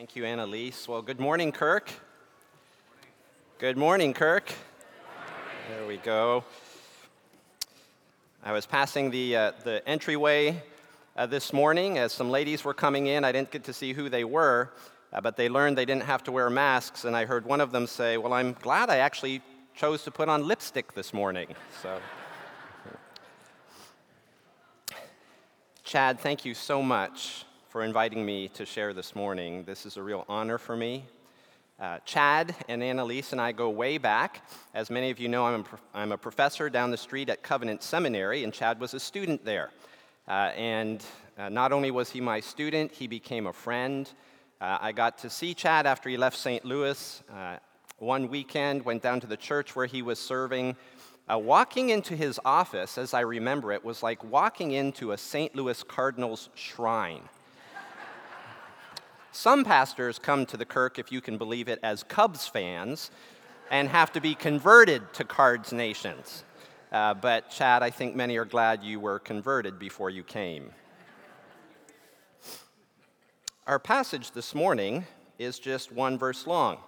Thank you, Annalise. Well, good morning, Kirk. Good morning, Kirk. There we go. I was passing the, uh, the entryway uh, this morning as some ladies were coming in. I didn't get to see who they were, uh, but they learned they didn't have to wear masks, and I heard one of them say, Well, I'm glad I actually chose to put on lipstick this morning. So. Chad, thank you so much for inviting me to share this morning. This is a real honor for me. Uh, Chad and Annalise and I go way back. As many of you know, I'm a, I'm a professor down the street at Covenant Seminary, and Chad was a student there. Uh, and uh, not only was he my student, he became a friend. Uh, I got to see Chad after he left St. Louis uh, one weekend, went down to the church where he was serving. Uh, walking into his office, as I remember it, was like walking into a St. Louis Cardinals shrine. Some pastors come to the Kirk, if you can believe it, as Cubs fans and have to be converted to Cards Nations. Uh, but, Chad, I think many are glad you were converted before you came. Our passage this morning is just one verse long.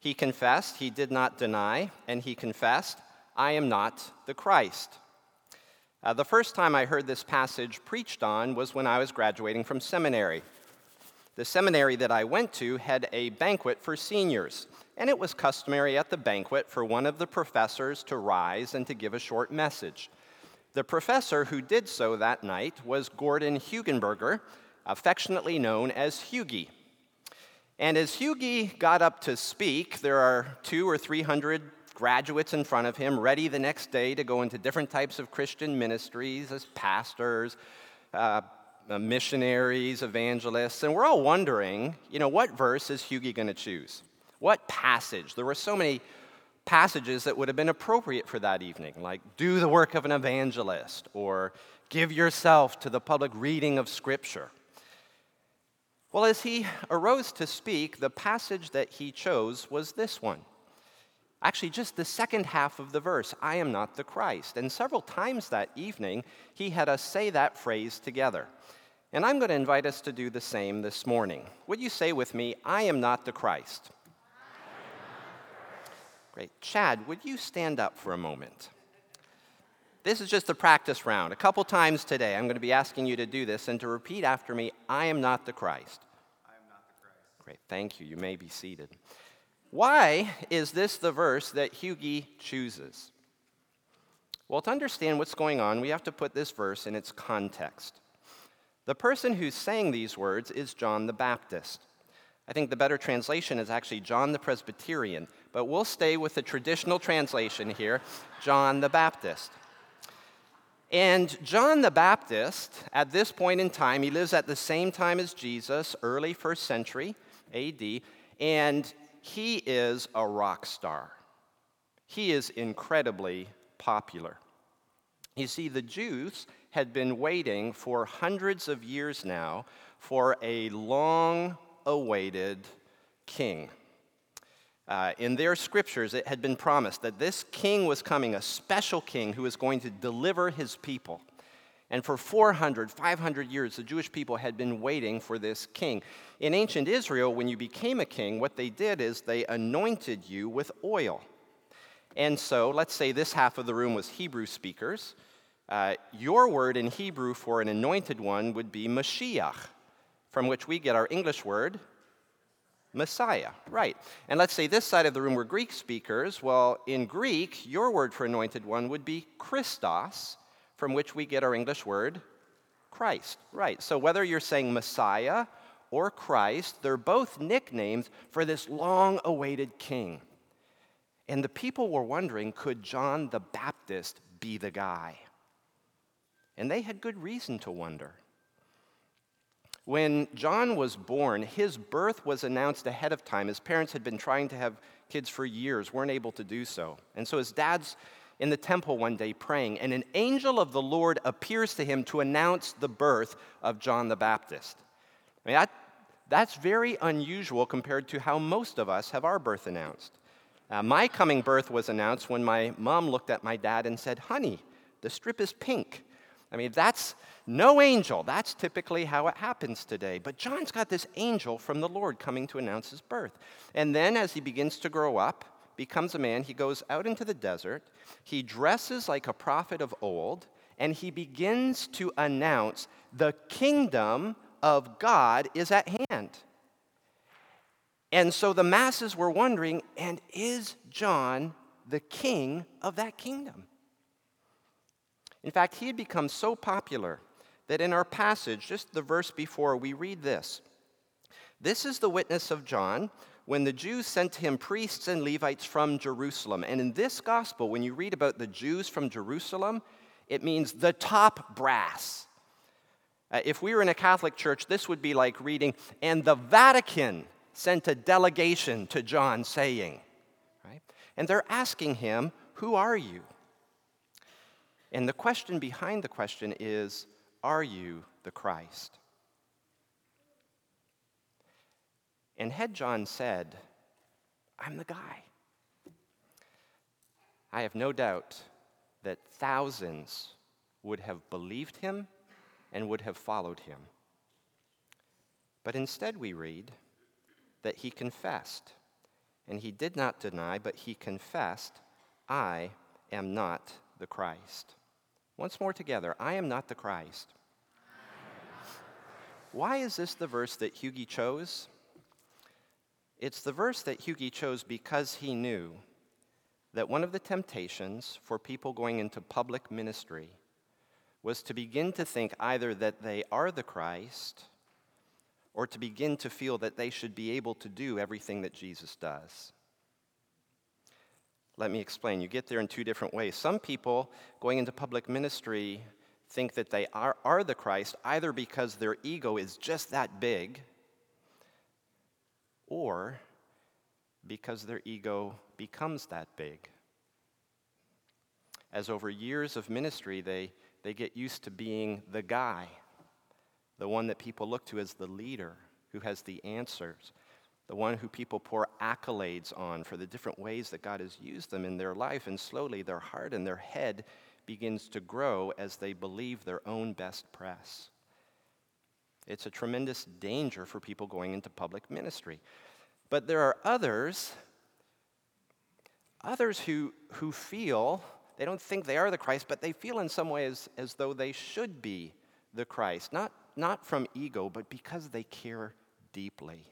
He confessed, he did not deny, and he confessed, I am not the Christ. Uh, the first time I heard this passage preached on was when I was graduating from seminary. The seminary that I went to had a banquet for seniors, and it was customary at the banquet for one of the professors to rise and to give a short message. The professor who did so that night was Gordon Hugenberger, affectionately known as Hugie. And as Hugie got up to speak, there are two or three hundred graduates in front of him, ready the next day to go into different types of Christian ministries as pastors, uh, missionaries, evangelists, and we're all wondering, you know, what verse is Hugie going to choose? What passage? There were so many passages that would have been appropriate for that evening, like do the work of an evangelist or give yourself to the public reading of Scripture. Well, as he arose to speak, the passage that he chose was this one. Actually, just the second half of the verse, I am not the Christ. And several times that evening, he had us say that phrase together. And I'm going to invite us to do the same this morning. Would you say with me, I am not the Christ? Great. Chad, would you stand up for a moment? This is just a practice round. A couple times today, I'm going to be asking you to do this and to repeat after me I am not the Christ. I am not the Christ. Great. Thank you. You may be seated. Why is this the verse that Hugie chooses? Well, to understand what's going on, we have to put this verse in its context. The person who's saying these words is John the Baptist. I think the better translation is actually John the Presbyterian, but we'll stay with the traditional translation here John the Baptist. And John the Baptist, at this point in time, he lives at the same time as Jesus, early first century AD, and he is a rock star. He is incredibly popular. You see, the Jews had been waiting for hundreds of years now for a long awaited king. Uh, in their scriptures, it had been promised that this king was coming, a special king who was going to deliver his people. And for 400, 500 years, the Jewish people had been waiting for this king. In ancient Israel, when you became a king, what they did is they anointed you with oil. And so, let's say this half of the room was Hebrew speakers. Uh, your word in Hebrew for an anointed one would be Mashiach, from which we get our English word Messiah. Right. And let's say this side of the room were Greek speakers. Well, in Greek, your word for anointed one would be Christos, from which we get our English word Christ. Right. So whether you're saying Messiah or Christ, they're both nicknames for this long awaited king. And the people were wondering could John the Baptist be the guy? And they had good reason to wonder. When John was born, his birth was announced ahead of time. His parents had been trying to have kids for years, weren't able to do so. And so his dad's in the temple one day praying, and an angel of the Lord appears to him to announce the birth of John the Baptist. I mean, that, that's very unusual compared to how most of us have our birth announced. Uh, my coming birth was announced when my mom looked at my dad and said, Honey, the strip is pink. I mean, that's no angel. That's typically how it happens today. But John's got this angel from the Lord coming to announce his birth. And then, as he begins to grow up, becomes a man, he goes out into the desert. He dresses like a prophet of old, and he begins to announce the kingdom of God is at hand. And so the masses were wondering, and is John the king of that kingdom? In fact, he had become so popular that in our passage, just the verse before, we read this This is the witness of John when the Jews sent him priests and Levites from Jerusalem. And in this gospel, when you read about the Jews from Jerusalem, it means the top brass. Uh, if we were in a Catholic church, this would be like reading, and the Vatican sent a delegation to John saying, right? And they're asking him, Who are you? And the question behind the question is Are you the Christ? And had John said, I'm the guy, I have no doubt that thousands would have believed him and would have followed him. But instead, we read that he confessed. And he did not deny, but he confessed, I am not the Christ. Once more together, I am not the Christ. Why is this the verse that Hugie chose? It's the verse that Hugie chose because he knew that one of the temptations for people going into public ministry was to begin to think either that they are the Christ or to begin to feel that they should be able to do everything that Jesus does. Let me explain. You get there in two different ways. Some people going into public ministry think that they are, are the Christ either because their ego is just that big or because their ego becomes that big. As over years of ministry, they, they get used to being the guy, the one that people look to as the leader who has the answers the one who people pour accolades on for the different ways that God has used them in their life. And slowly their heart and their head begins to grow as they believe their own best press. It's a tremendous danger for people going into public ministry. But there are others, others who, who feel, they don't think they are the Christ, but they feel in some ways as though they should be the Christ. Not, not from ego, but because they care deeply.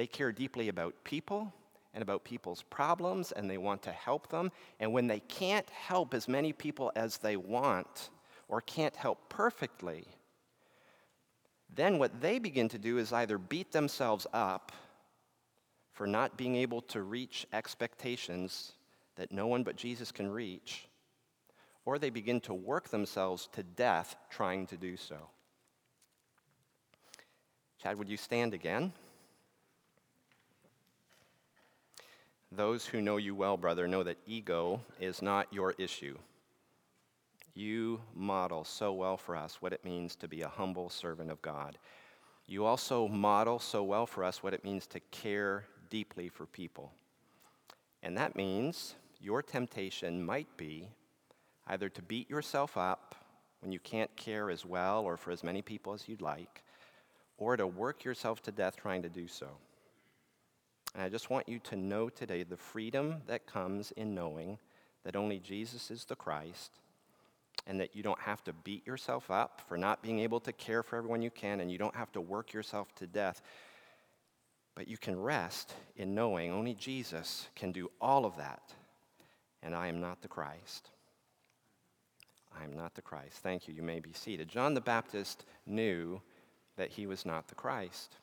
They care deeply about people and about people's problems, and they want to help them. And when they can't help as many people as they want, or can't help perfectly, then what they begin to do is either beat themselves up for not being able to reach expectations that no one but Jesus can reach, or they begin to work themselves to death trying to do so. Chad, would you stand again? Those who know you well, brother, know that ego is not your issue. You model so well for us what it means to be a humble servant of God. You also model so well for us what it means to care deeply for people. And that means your temptation might be either to beat yourself up when you can't care as well or for as many people as you'd like, or to work yourself to death trying to do so. And I just want you to know today the freedom that comes in knowing that only Jesus is the Christ and that you don't have to beat yourself up for not being able to care for everyone you can and you don't have to work yourself to death. But you can rest in knowing only Jesus can do all of that. And I am not the Christ. I am not the Christ. Thank you. You may be seated. John the Baptist knew that he was not the Christ.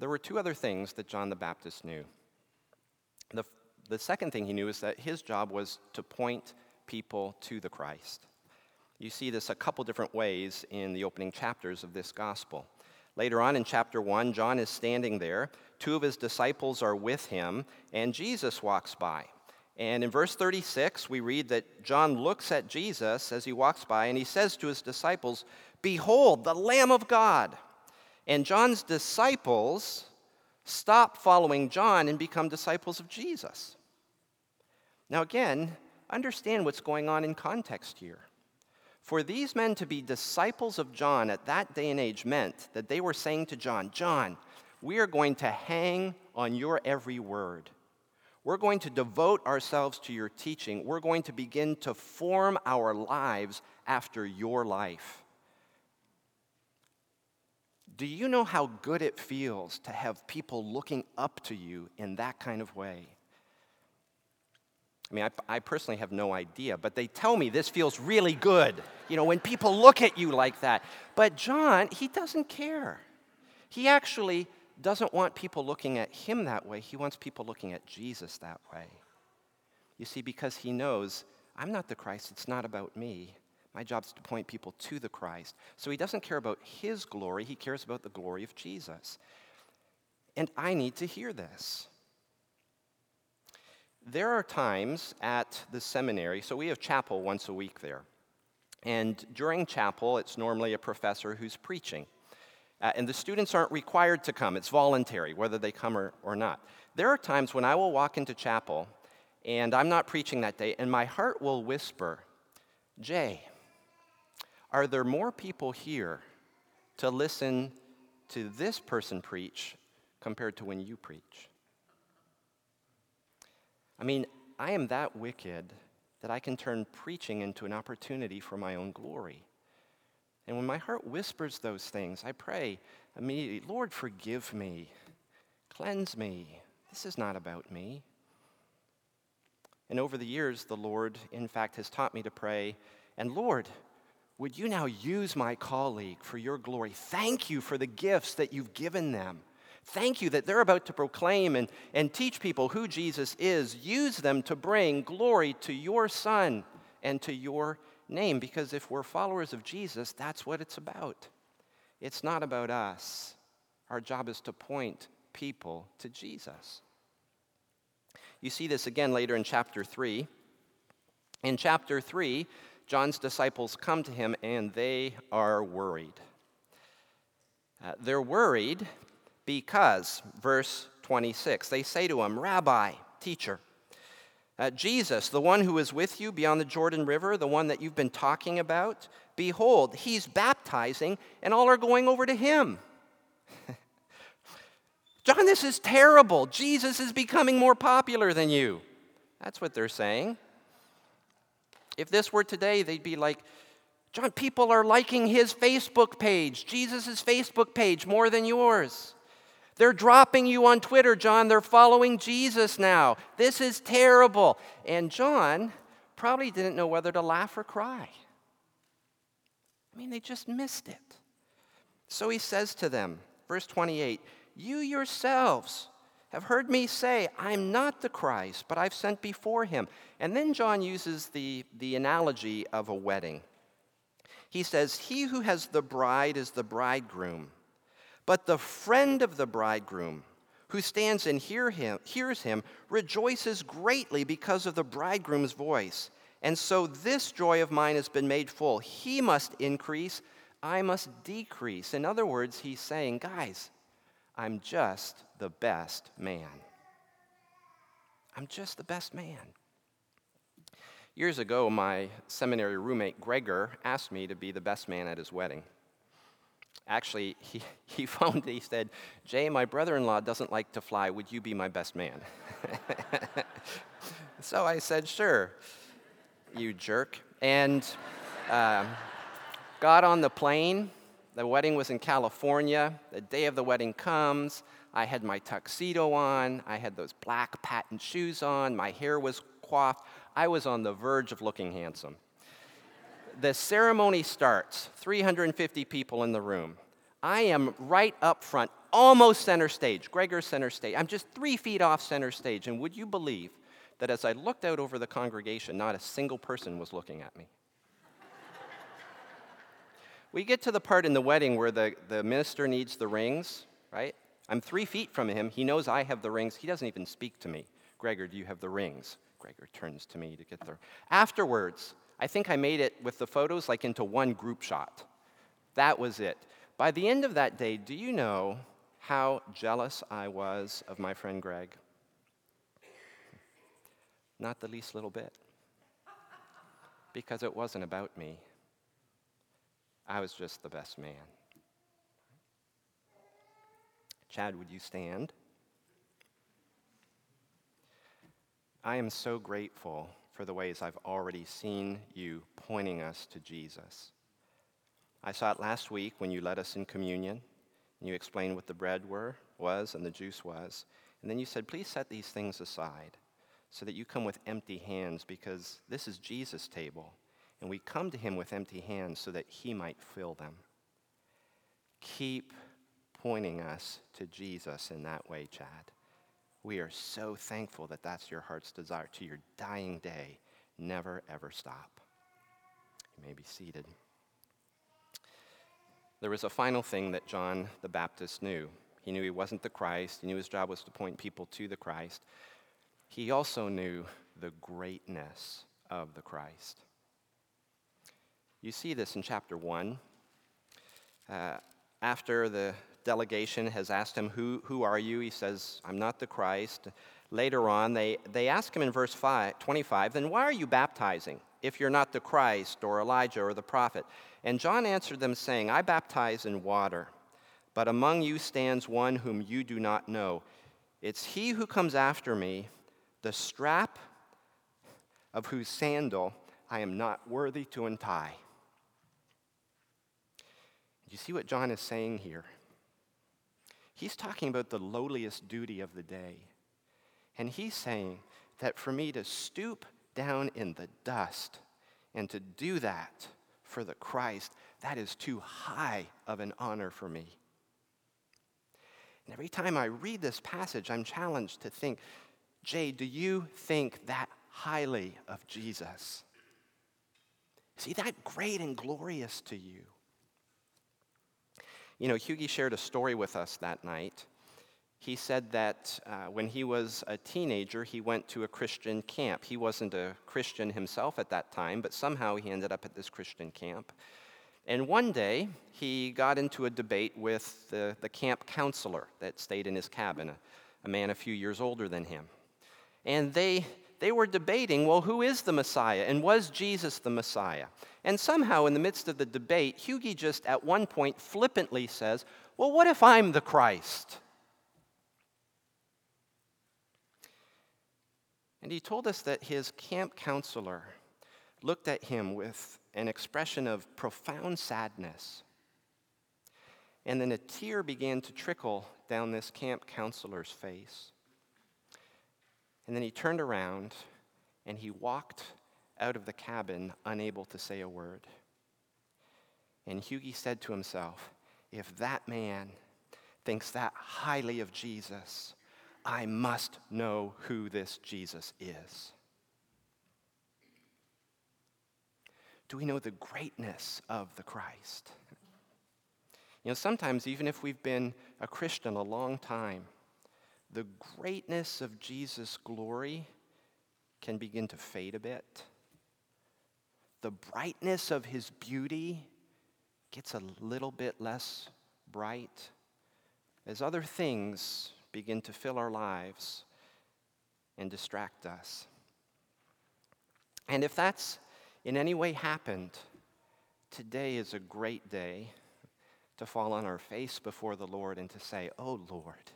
There were two other things that John the Baptist knew. The, the second thing he knew is that his job was to point people to the Christ. You see this a couple different ways in the opening chapters of this gospel. Later on in chapter 1, John is standing there. Two of his disciples are with him, and Jesus walks by. And in verse 36, we read that John looks at Jesus as he walks by, and he says to his disciples, Behold, the Lamb of God. And John's disciples stop following John and become disciples of Jesus. Now, again, understand what's going on in context here. For these men to be disciples of John at that day and age meant that they were saying to John, John, we are going to hang on your every word. We're going to devote ourselves to your teaching. We're going to begin to form our lives after your life. Do you know how good it feels to have people looking up to you in that kind of way? I mean, I, I, personally have no idea, but they tell me this feels really good, you know, when people look at you like that. But John, he doesn't care. He actually doesn't want people looking at him that way, he wants people looking at Jesus that way. You see, because he knows, I'm not the Christ, it's not about me. My job is to point people to the Christ. So he doesn't care about his glory, he cares about the glory of Jesus. And I need to hear this. There are times at the seminary, so we have chapel once a week there. And during chapel, it's normally a professor who's preaching. Uh, and the students aren't required to come, it's voluntary, whether they come or, or not. There are times when I will walk into chapel and I'm not preaching that day, and my heart will whisper, Jay, are there more people here to listen to this person preach compared to when you preach? I mean, I am that wicked that I can turn preaching into an opportunity for my own glory. And when my heart whispers those things, I pray immediately, Lord, forgive me, cleanse me. This is not about me. And over the years, the Lord, in fact, has taught me to pray, and Lord, would you now use my colleague for your glory? Thank you for the gifts that you've given them. Thank you that they're about to proclaim and, and teach people who Jesus is. Use them to bring glory to your Son and to your name, because if we're followers of Jesus, that's what it's about. It's not about us. Our job is to point people to Jesus. You see this again later in chapter 3. In chapter 3, John's disciples come to him and they are worried. Uh, they're worried because, verse 26, they say to him, Rabbi, teacher, uh, Jesus, the one who is with you beyond the Jordan River, the one that you've been talking about, behold, he's baptizing, and all are going over to him. John, this is terrible. Jesus is becoming more popular than you. That's what they're saying. If this were today, they'd be like, John, people are liking his Facebook page, Jesus' Facebook page, more than yours. They're dropping you on Twitter, John. They're following Jesus now. This is terrible. And John probably didn't know whether to laugh or cry. I mean, they just missed it. So he says to them, verse 28 You yourselves have heard me say, I'm not the Christ, but I've sent before him. And then John uses the, the analogy of a wedding. He says, He who has the bride is the bridegroom, but the friend of the bridegroom, who stands and hear him, hears him, rejoices greatly because of the bridegroom's voice. And so this joy of mine has been made full. He must increase, I must decrease. In other words, he's saying, Guys, I'm just the best man. I'm just the best man. Years ago, my seminary roommate Gregor asked me to be the best man at his wedding. Actually, he, he phoned, he said, Jay, my brother in law doesn't like to fly. Would you be my best man? so I said, sure, you jerk. And uh, got on the plane the wedding was in California. The day of the wedding comes. I had my tuxedo on. I had those black patent shoes on. My hair was coiffed. I was on the verge of looking handsome. The ceremony starts 350 people in the room. I am right up front, almost center stage, Gregor center stage. I'm just three feet off center stage. And would you believe that as I looked out over the congregation, not a single person was looking at me? We get to the part in the wedding where the, the minister needs the rings, right? I'm three feet from him. He knows I have the rings. He doesn't even speak to me. Gregor, do you have the rings? Gregor turns to me to get the. Afterwards, I think I made it with the photos like into one group shot. That was it. By the end of that day, do you know how jealous I was of my friend Greg? Not the least little bit. Because it wasn't about me. I was just the best man. Chad, would you stand? I am so grateful for the ways I've already seen you pointing us to Jesus. I saw it last week when you led us in communion and you explained what the bread were, was and the juice was. And then you said, please set these things aside so that you come with empty hands because this is Jesus' table. And we come to him with empty hands so that he might fill them. Keep pointing us to Jesus in that way, Chad. We are so thankful that that's your heart's desire to your dying day. Never, ever stop. You may be seated. There was a final thing that John the Baptist knew. He knew he wasn't the Christ, he knew his job was to point people to the Christ. He also knew the greatness of the Christ. You see this in chapter 1. Uh, after the delegation has asked him, who, who are you? He says, I'm not the Christ. Later on, they, they ask him in verse 5, 25, then why are you baptizing if you're not the Christ or Elijah or the prophet? And John answered them, saying, I baptize in water, but among you stands one whom you do not know. It's he who comes after me the strap of whose sandal I am not worthy to untie. You see what John is saying here? He's talking about the lowliest duty of the day. And he's saying that for me to stoop down in the dust and to do that for the Christ, that is too high of an honor for me. And every time I read this passage, I'm challenged to think Jay, do you think that highly of Jesus? Is he that great and glorious to you? You know, Hughie shared a story with us that night. He said that uh, when he was a teenager, he went to a Christian camp. He wasn't a Christian himself at that time, but somehow he ended up at this Christian camp. And one day, he got into a debate with the, the camp counselor that stayed in his cabin, a, a man a few years older than him. And they, they were debating well, who is the Messiah? And was Jesus the Messiah? And somehow, in the midst of the debate, Hughie just at one point flippantly says, Well, what if I'm the Christ? And he told us that his camp counselor looked at him with an expression of profound sadness. And then a tear began to trickle down this camp counselor's face. And then he turned around and he walked out of the cabin, unable to say a word. And Hughie said to himself, If that man thinks that highly of Jesus, I must know who this Jesus is. Do we know the greatness of the Christ? You know, sometimes, even if we've been a Christian a long time, the greatness of Jesus' glory can begin to fade a bit. The brightness of his beauty gets a little bit less bright as other things begin to fill our lives and distract us. And if that's in any way happened, today is a great day to fall on our face before the Lord and to say, Oh Lord,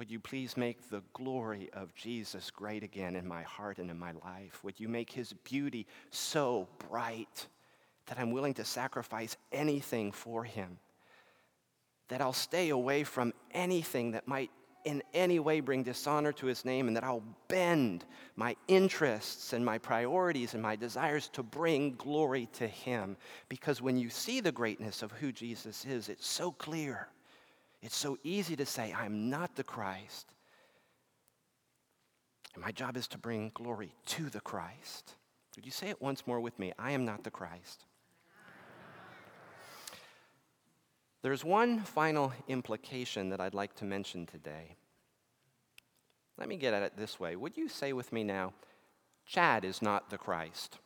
would you please make the glory of Jesus great again in my heart and in my life? Would you make his beauty so bright that I'm willing to sacrifice anything for him? That I'll stay away from anything that might in any way bring dishonor to his name, and that I'll bend my interests and my priorities and my desires to bring glory to him. Because when you see the greatness of who Jesus is, it's so clear it's so easy to say, I'm not the Christ. And my job is to bring glory to the Christ. Would you say it once more with me? I am not the Christ. There's one final implication that I'd like to mention today. Let me get at it this way. Would you say with me now, Chad is not the Christ?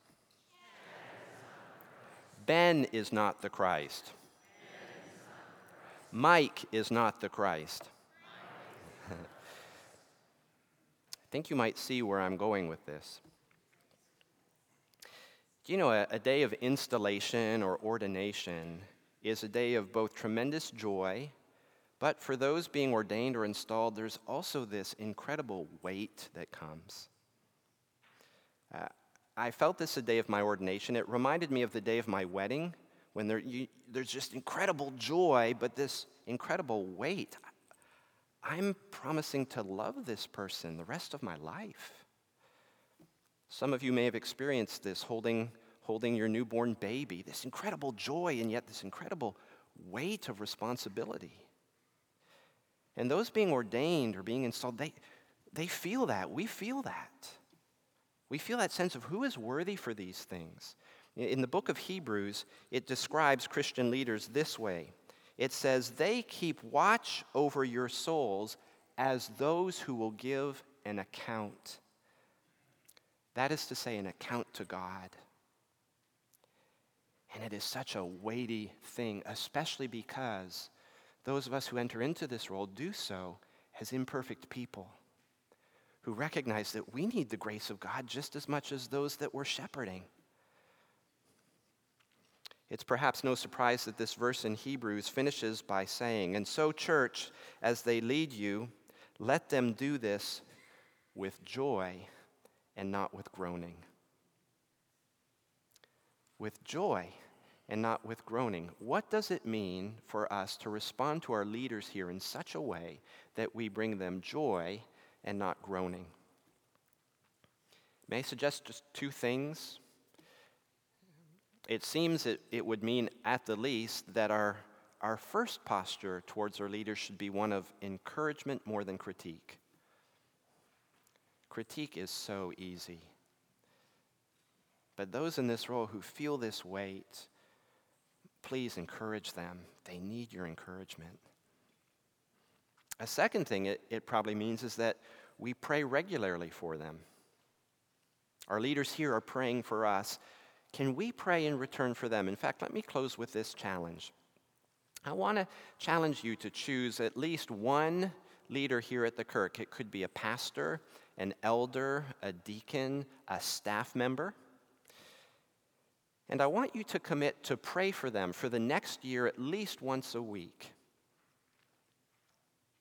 Ben is not the Christ. Mike is not the Christ. I think you might see where I'm going with this. You know, a, a day of installation or ordination is a day of both tremendous joy, but for those being ordained or installed, there's also this incredible weight that comes. Uh, I felt this the day of my ordination. It reminded me of the day of my wedding when there, you, there's just incredible joy, but this incredible weight. I'm promising to love this person the rest of my life. Some of you may have experienced this holding, holding your newborn baby, this incredible joy, and yet this incredible weight of responsibility. And those being ordained or being installed, they, they feel that. We feel that. We feel that sense of who is worthy for these things. In the book of Hebrews, it describes Christian leaders this way it says, They keep watch over your souls as those who will give an account. That is to say, an account to God. And it is such a weighty thing, especially because those of us who enter into this role do so as imperfect people who recognize that we need the grace of God just as much as those that we're shepherding. It's perhaps no surprise that this verse in Hebrews finishes by saying, And so, church, as they lead you, let them do this with joy and not with groaning. With joy and not with groaning. What does it mean for us to respond to our leaders here in such a way that we bring them joy and not groaning? May I suggest just two things? It seems it, it would mean, at the least, that our, our first posture towards our leaders should be one of encouragement more than critique. Critique is so easy. But those in this role who feel this weight, please encourage them. They need your encouragement. A second thing it, it probably means is that we pray regularly for them. Our leaders here are praying for us. Can we pray in return for them? In fact, let me close with this challenge. I want to challenge you to choose at least one leader here at the Kirk. It could be a pastor, an elder, a deacon, a staff member. And I want you to commit to pray for them for the next year at least once a week.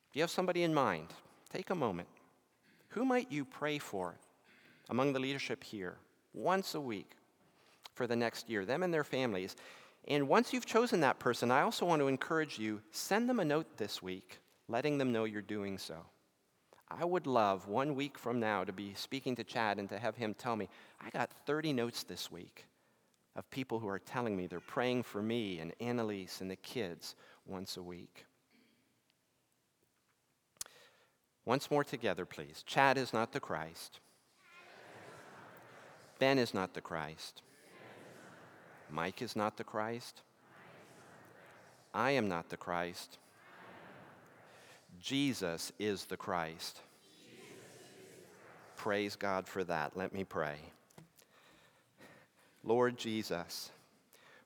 If you have somebody in mind, take a moment. Who might you pray for among the leadership here once a week for the next year, them and their families? And once you've chosen that person, I also want to encourage you send them a note this week, letting them know you're doing so. I would love one week from now to be speaking to Chad and to have him tell me, I got 30 notes this week of people who are telling me they're praying for me and Annalise and the kids once a week. Once more together, please. Chad is not the Christ. Ben is not the Christ. Mike is not the Christ. I am not the Christ. Jesus is the Christ. Praise God for that. Let me pray. Lord Jesus,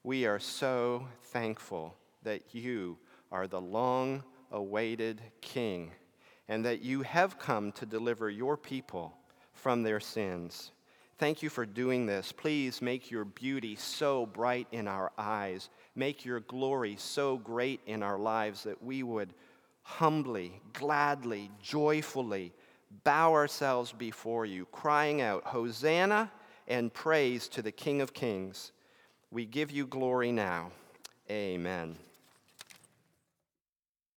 we are so thankful that you are the long awaited King and that you have come to deliver your people from their sins. Thank you for doing this. Please make your beauty so bright in our eyes. Make your glory so great in our lives that we would humbly, gladly, joyfully bow ourselves before you, crying out, Hosanna! and praise to the King of Kings. We give you glory now. Amen.